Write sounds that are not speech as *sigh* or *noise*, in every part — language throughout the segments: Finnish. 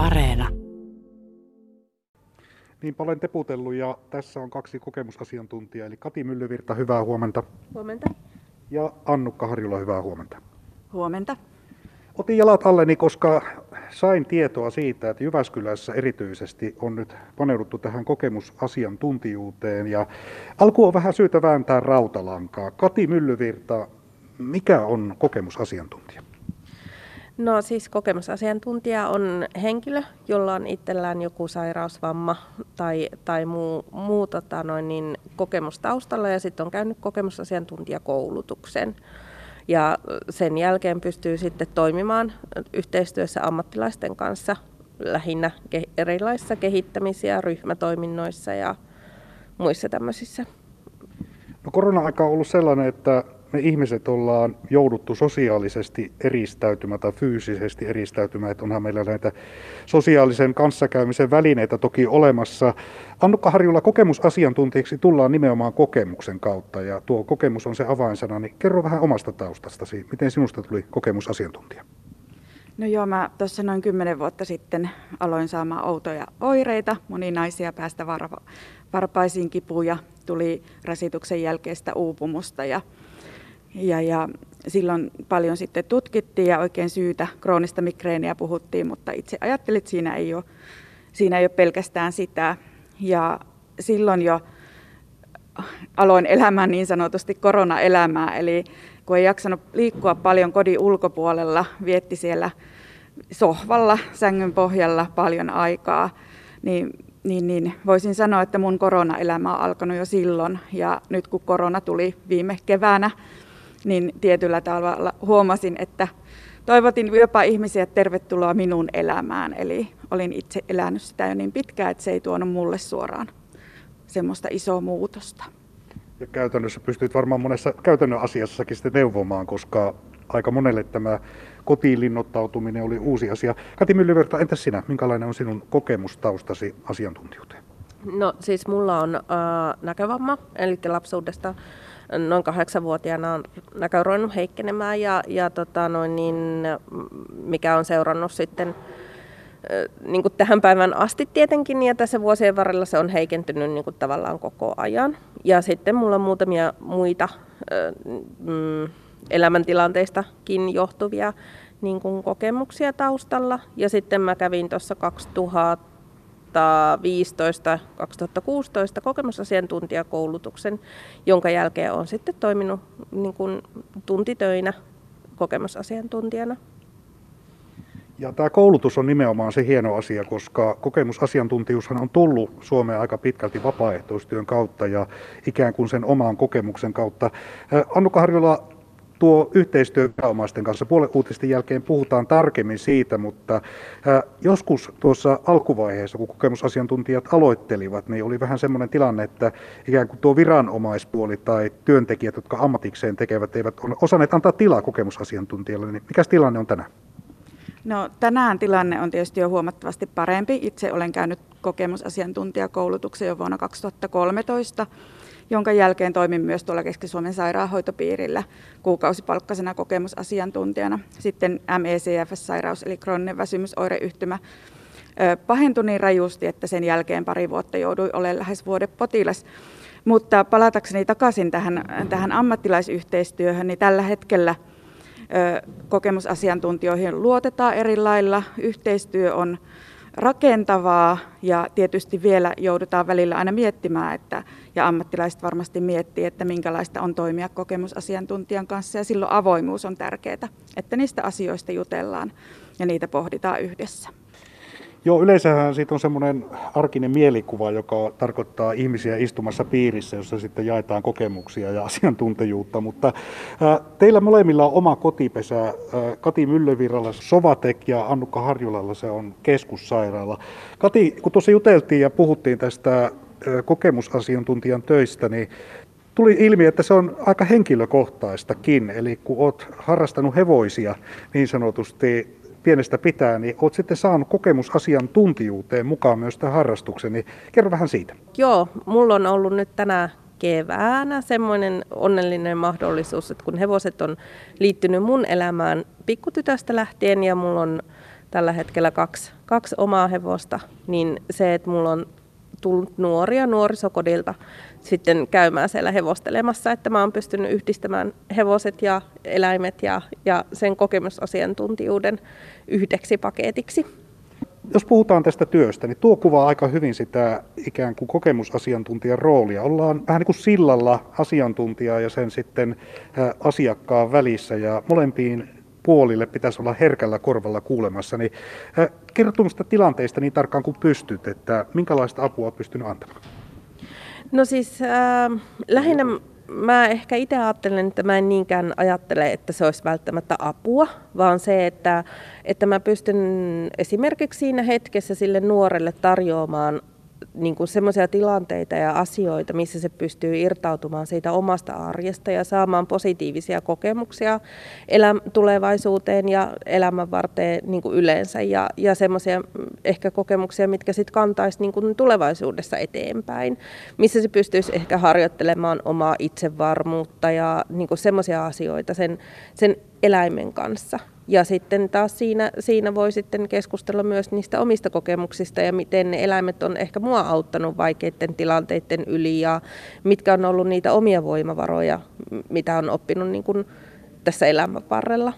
Areena. Niin olen teputellut ja tässä on kaksi kokemusasiantuntijaa, eli Kati Myllyvirta, hyvää huomenta. Huomenta. Ja Annukka Harjula, hyvää huomenta. Huomenta. Otin jalat alleni, koska sain tietoa siitä, että Jyväskylässä erityisesti on nyt paneuduttu tähän kokemusasiantuntijuuteen ja alku on vähän syytä vääntää rautalankaa. Kati Myllyvirta, mikä on kokemusasiantuntija? No siis kokemusasiantuntija on henkilö, jolla on itsellään joku sairausvamma tai, tai muu, muu tota noin, niin kokemus taustalla ja sitten on käynyt kokemusasiantuntijakoulutuksen. Ja sen jälkeen pystyy sitten toimimaan yhteistyössä ammattilaisten kanssa lähinnä erilaisissa kehittämis- ja ryhmätoiminnoissa ja muissa tämmöisissä. No korona-aika on ollut sellainen, että me ihmiset ollaan jouduttu sosiaalisesti eristäytymään tai fyysisesti eristäytymään, että onhan meillä näitä sosiaalisen kanssakäymisen välineitä toki olemassa. Annukka Harjulla kokemusasiantuntijaksi tullaan nimenomaan kokemuksen kautta ja tuo kokemus on se avainsana, niin kerro vähän omasta taustastasi. Miten sinusta tuli kokemusasiantuntija? No joo, mä tuossa noin kymmenen vuotta sitten aloin saamaan outoja oireita, moninaisia päästä varpa- varpaisiin kipuja, tuli rasituksen jälkeistä uupumusta ja ja, ja silloin paljon sitten tutkittiin ja oikein syytä kroonista migreeniä puhuttiin, mutta itse ajattelin, että siinä ei ole, siinä ei ole pelkästään sitä. Ja silloin jo aloin elämään niin sanotusti koronaelämää, eli kun ei jaksanut liikkua paljon kodin ulkopuolella, vietti siellä sohvalla, sängyn pohjalla paljon aikaa, niin, niin, niin voisin sanoa, että mun koronaelämä on alkanut jo silloin. Ja nyt kun korona tuli viime keväänä, niin tietyllä tavalla huomasin, että toivotin jopa ihmisiä tervetuloa minun elämään. Eli olin itse elänyt sitä jo niin pitkään, että se ei tuonut mulle suoraan semmoista isoa muutosta. Ja käytännössä pystyt varmaan monessa käytännön asiassakin sitten neuvomaan, koska aika monelle tämä kotiin linnoittautuminen oli uusi asia. Kati Myllyverta, entäs sinä? Minkälainen on sinun kokemustaustasi asiantuntijuuteen? No siis mulla on äh, näkövamma, eli lapsuudesta noin kahdeksanvuotiaana on näkö ruvennut heikkenemään ja, ja tota noin niin, mikä on seurannut sitten niin kuin tähän päivään asti tietenkin, ja tässä vuosien varrella se on heikentynyt niin kuin tavallaan koko ajan. Ja sitten mulla on muutamia muita mm, elämäntilanteistakin johtuvia niin kuin kokemuksia taustalla. Ja sitten mä kävin tuossa 2000 2015-2016 kokemusasiantuntijakoulutuksen, jonka jälkeen olen sitten toiminut niin kuin tuntitöinä kokemusasiantuntijana. Ja tämä koulutus on nimenomaan se hieno asia, koska kokemusasiantuntijuushan on tullut Suomeen aika pitkälti vapaaehtoistyön kautta ja ikään kuin sen oman kokemuksen kautta. Annukka Harjola, tuo yhteistyö viranomaisten kanssa. Puolen uutisten jälkeen puhutaan tarkemmin siitä, mutta joskus tuossa alkuvaiheessa, kun kokemusasiantuntijat aloittelivat, niin oli vähän semmoinen tilanne, että ikään kuin tuo viranomaispuoli tai työntekijät, jotka ammatikseen tekevät, eivät ole osanneet antaa tilaa kokemusasiantuntijalle. Niin mikä tilanne on tänään? No, tänään tilanne on tietysti jo huomattavasti parempi. Itse olen käynyt kokemusasiantuntijakoulutuksen jo vuonna 2013 jonka jälkeen toimin myös tuolla Keski-Suomen sairaanhoitopiirillä kuukausipalkkasena kokemusasiantuntijana. Sitten MECFS-sairaus eli krooninen väsymysoireyhtymä pahentui niin rajusti, että sen jälkeen pari vuotta joudui olemaan lähes vuoden potilas. Mutta palatakseni takaisin tähän, tähän ammattilaisyhteistyöhön, niin tällä hetkellä kokemusasiantuntijoihin luotetaan eri lailla. Yhteistyö on rakentavaa ja tietysti vielä joudutaan välillä aina miettimään, että, ja ammattilaiset varmasti miettii, että minkälaista on toimia kokemusasiantuntijan kanssa ja silloin avoimuus on tärkeää, että niistä asioista jutellaan ja niitä pohditaan yhdessä. Joo, yleensähän siitä on semmoinen arkinen mielikuva, joka tarkoittaa ihmisiä istumassa piirissä, jossa sitten jaetaan kokemuksia ja *laughs* asiantuntijuutta. Mutta teillä molemmilla on oma kotipesä. Kati Myllyvirralla Sovatek ja Annukka Harjulalla se on keskussairaala. Kati, kun tuossa juteltiin ja puhuttiin tästä kokemusasiantuntijan töistä, niin tuli ilmi, että se on aika henkilökohtaistakin. Eli kun olet harrastanut hevoisia niin sanotusti pienestä pitää, niin olet sitten saanut kokemusasiantuntijuuteen mukaan myös tähän harrastukseen, niin kerro vähän siitä. Joo, mulla on ollut nyt tänä keväänä semmoinen onnellinen mahdollisuus, että kun hevoset on liittynyt mun elämään pikkutytöstä lähtien ja mulla on tällä hetkellä kaksi, kaksi omaa hevosta, niin se, että mulla on tullut nuoria nuorisokodilta sitten käymään siellä hevostelemassa, että mä oon pystynyt yhdistämään hevoset ja eläimet ja, ja sen kokemusasiantuntijuuden yhdeksi paketiksi. Jos puhutaan tästä työstä, niin tuo kuvaa aika hyvin sitä ikään kuin kokemusasiantuntijan roolia. Ollaan vähän niin kuin sillalla asiantuntijaa ja sen sitten asiakkaan välissä ja molempiin puolille pitäisi olla herkällä korvalla kuulemassa. Niin, kerro tilanteista niin tarkkaan kuin pystyt, että minkälaista apua pystynyt antamaan? No siis äh, lähinnä mä ehkä itse ajattelen, että mä en niinkään ajattele, että se olisi välttämättä apua, vaan se, että, että mä pystyn esimerkiksi siinä hetkessä sille nuorelle tarjoamaan niin kuin semmoisia tilanteita ja asioita, missä se pystyy irtautumaan siitä omasta arjesta ja saamaan positiivisia kokemuksia elä, tulevaisuuteen ja elämän varteen niin kuin yleensä ja, ja semmoisia ehkä kokemuksia, mitkä sitten kantaisi niin kuin tulevaisuudessa eteenpäin, missä se pystyisi ehkä harjoittelemaan omaa itsevarmuutta ja niin semmoisia asioita sen, sen eläimen kanssa. Ja sitten taas siinä, siinä voi sitten keskustella myös niistä omista kokemuksista ja miten ne eläimet on ehkä mua auttanut vaikeiden tilanteiden yli ja mitkä on ollut niitä omia voimavaroja, mitä on oppinut niin kuin tässä elämän varrella.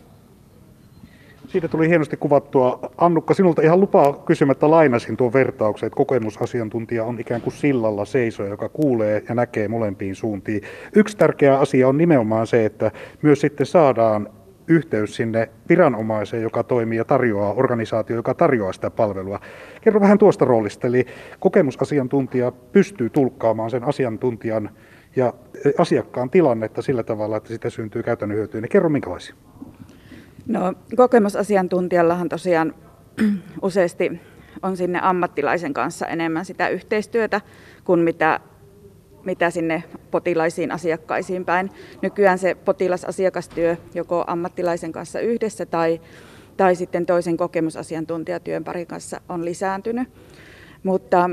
Siitä tuli hienosti kuvattua. Annukka, sinulta ihan lupaa kysymättä lainasin tuon vertauksen, että kokemusasiantuntija on ikään kuin sillalla seisoja, joka kuulee ja näkee molempiin suuntiin. Yksi tärkeä asia on nimenomaan se, että myös sitten saadaan yhteys sinne viranomaiseen, joka toimii ja tarjoaa, organisaatio, joka tarjoaa sitä palvelua. Kerro vähän tuosta roolista, eli kokemusasiantuntija pystyy tulkkaamaan sen asiantuntijan ja asiakkaan tilannetta sillä tavalla, että sitä syntyy käytännön hyötyä. Niin kerro minkälaisia? No, kokemusasiantuntijallahan tosiaan *clears throat* useasti on sinne ammattilaisen kanssa enemmän sitä yhteistyötä kuin mitä mitä sinne potilaisiin asiakkaisiin päin. Nykyään se potilasasiakastyö joko ammattilaisen kanssa yhdessä tai, tai sitten toisen kokemusasiantuntijatyön parin kanssa on lisääntynyt. Mutta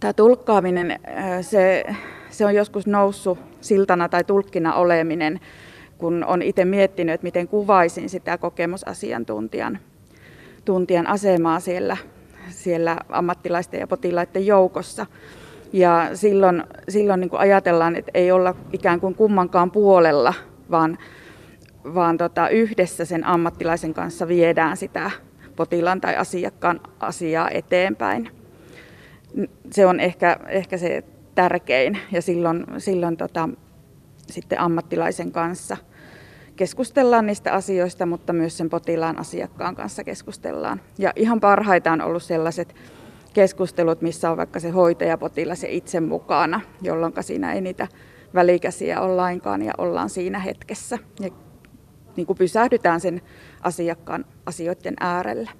tämä tulkkaaminen, se, se on joskus noussut siltana tai tulkkina oleminen, kun on itse miettinyt, että miten kuvaisin sitä kokemusasiantuntijan tuntijan asemaa siellä, siellä ammattilaisten ja potilaiden joukossa. Ja silloin, silloin niin kuin ajatellaan, että ei olla ikään kuin kummankaan puolella, vaan, vaan tota, yhdessä sen ammattilaisen kanssa viedään sitä potilaan tai asiakkaan asiaa eteenpäin. Se on ehkä, ehkä se tärkein ja silloin, silloin tota, sitten ammattilaisen kanssa keskustellaan niistä asioista, mutta myös sen potilaan asiakkaan kanssa keskustellaan. Ja ihan parhaita on ollut sellaiset keskustelut, missä on vaikka se hoitaja, potilas ja itse mukana, jolloin siinä ei niitä välikäsiä ole lainkaan ja ollaan siinä hetkessä. Ja niin kuin pysähdytään sen asiakkaan asioiden äärelle.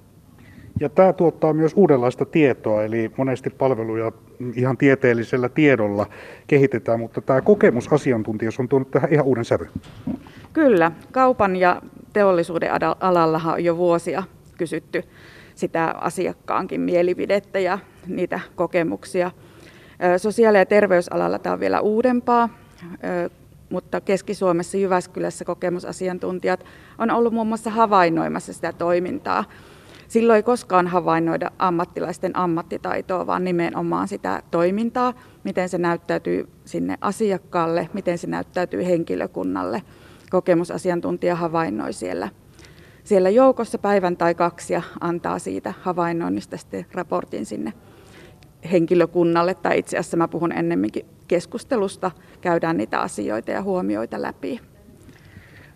Ja tämä tuottaa myös uudenlaista tietoa, eli monesti palveluja ihan tieteellisellä tiedolla kehitetään, mutta tämä kokemusasiantuntijuus on tuonut tähän ihan uuden sävyn. Kyllä, kaupan ja teollisuuden alallahan on jo vuosia kysytty sitä asiakkaankin mielipidettä ja niitä kokemuksia. Sosiaali- ja terveysalalla tämä on vielä uudempaa, mutta Keski-Suomessa Jyväskylässä kokemusasiantuntijat on ollut muun muassa havainnoimassa sitä toimintaa. Silloin ei koskaan havainnoida ammattilaisten ammattitaitoa, vaan nimenomaan sitä toimintaa, miten se näyttäytyy sinne asiakkaalle, miten se näyttäytyy henkilökunnalle. Kokemusasiantuntija havainnoi siellä siellä joukossa päivän tai kaksi ja antaa siitä havainnoinnista sitten raportin sinne henkilökunnalle, tai itse asiassa mä puhun ennemminkin keskustelusta, käydään niitä asioita ja huomioita läpi.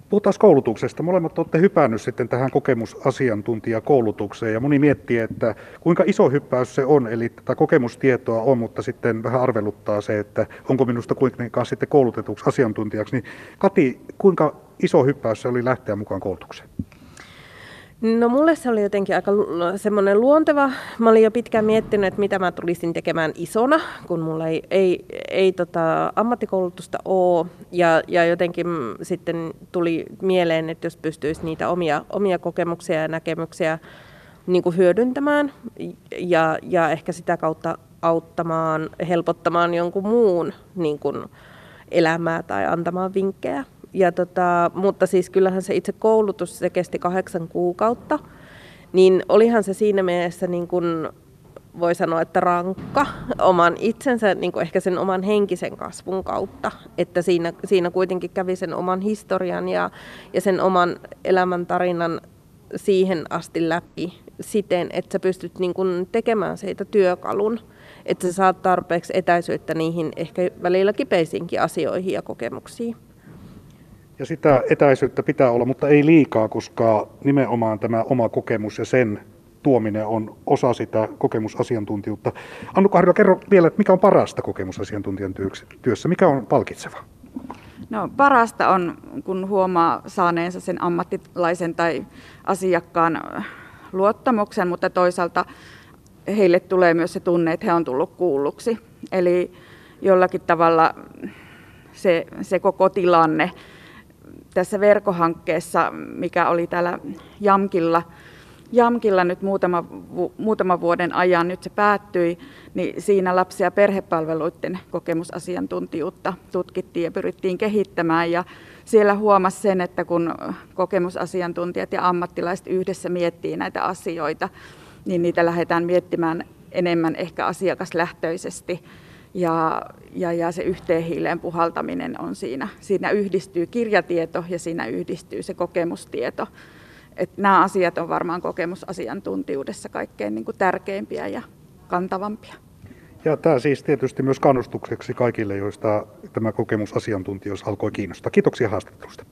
Puhutaan koulutuksesta. Molemmat olette hypännyt sitten tähän kokemusasiantuntijakoulutukseen ja moni miettii, että kuinka iso hyppäys se on. Eli tätä kokemustietoa on, mutta sitten vähän arveluttaa se, että onko minusta kuitenkaan sitten koulutetuksi asiantuntijaksi. Niin Kati, kuinka iso hyppäys se oli lähteä mukaan koulutukseen? No mulle se oli jotenkin aika semmoinen luonteva. Mä olin jo pitkään miettinyt, että mitä mä tulisin tekemään isona, kun mulla ei, ei, ei tota ammattikoulutusta ole. Ja, ja jotenkin sitten tuli mieleen, että jos pystyisi niitä omia, omia kokemuksia ja näkemyksiä niin kuin hyödyntämään ja, ja ehkä sitä kautta auttamaan, helpottamaan jonkun muun niin kuin elämää tai antamaan vinkkejä ja tota, mutta siis kyllähän se itse koulutus, se kesti kahdeksan kuukautta, niin olihan se siinä mielessä niin kuin voi sanoa, että rankka oman itsensä, niin kuin ehkä sen oman henkisen kasvun kautta. Että siinä, siinä kuitenkin kävi sen oman historian ja, ja sen oman elämäntarinan siihen asti läpi siten, että sä pystyt niin kuin tekemään siitä työkalun, että sä saat tarpeeksi etäisyyttä niihin ehkä välillä kipeisiinkin asioihin ja kokemuksiin. Ja sitä etäisyyttä pitää olla, mutta ei liikaa, koska nimenomaan tämä oma kokemus ja sen tuominen on osa sitä kokemusasiantuntijuutta. Annu Harjo, kerro vielä, että mikä on parasta kokemusasiantuntijan työssä? Mikä on palkitseva? No, parasta on, kun huomaa saaneensa sen ammattilaisen tai asiakkaan luottamuksen, mutta toisaalta heille tulee myös se tunne, että he on tullut kuulluksi. Eli jollakin tavalla se, se koko tilanne tässä verkohankkeessa, mikä oli täällä Jamkilla, Jamkilla nyt muutama, muutama vuoden ajan, nyt se päättyi, niin siinä lapsi- ja perhepalveluiden kokemusasiantuntijuutta tutkittiin ja pyrittiin kehittämään. Ja siellä huomasi sen, että kun kokemusasiantuntijat ja ammattilaiset yhdessä miettii näitä asioita, niin niitä lähdetään miettimään enemmän ehkä asiakaslähtöisesti. Ja, ja, ja se yhteen hiileen puhaltaminen on siinä. Siinä yhdistyy kirjatieto ja siinä yhdistyy se kokemustieto. Et nämä asiat on varmaan kokemusasiantuntijuudessa kaikkein niin kuin tärkeimpiä ja kantavampia. Ja tämä siis tietysti myös kannustukseksi kaikille, joista tämä kokemusasiantuntijuus alkoi kiinnostaa. Kiitoksia haastattelusta.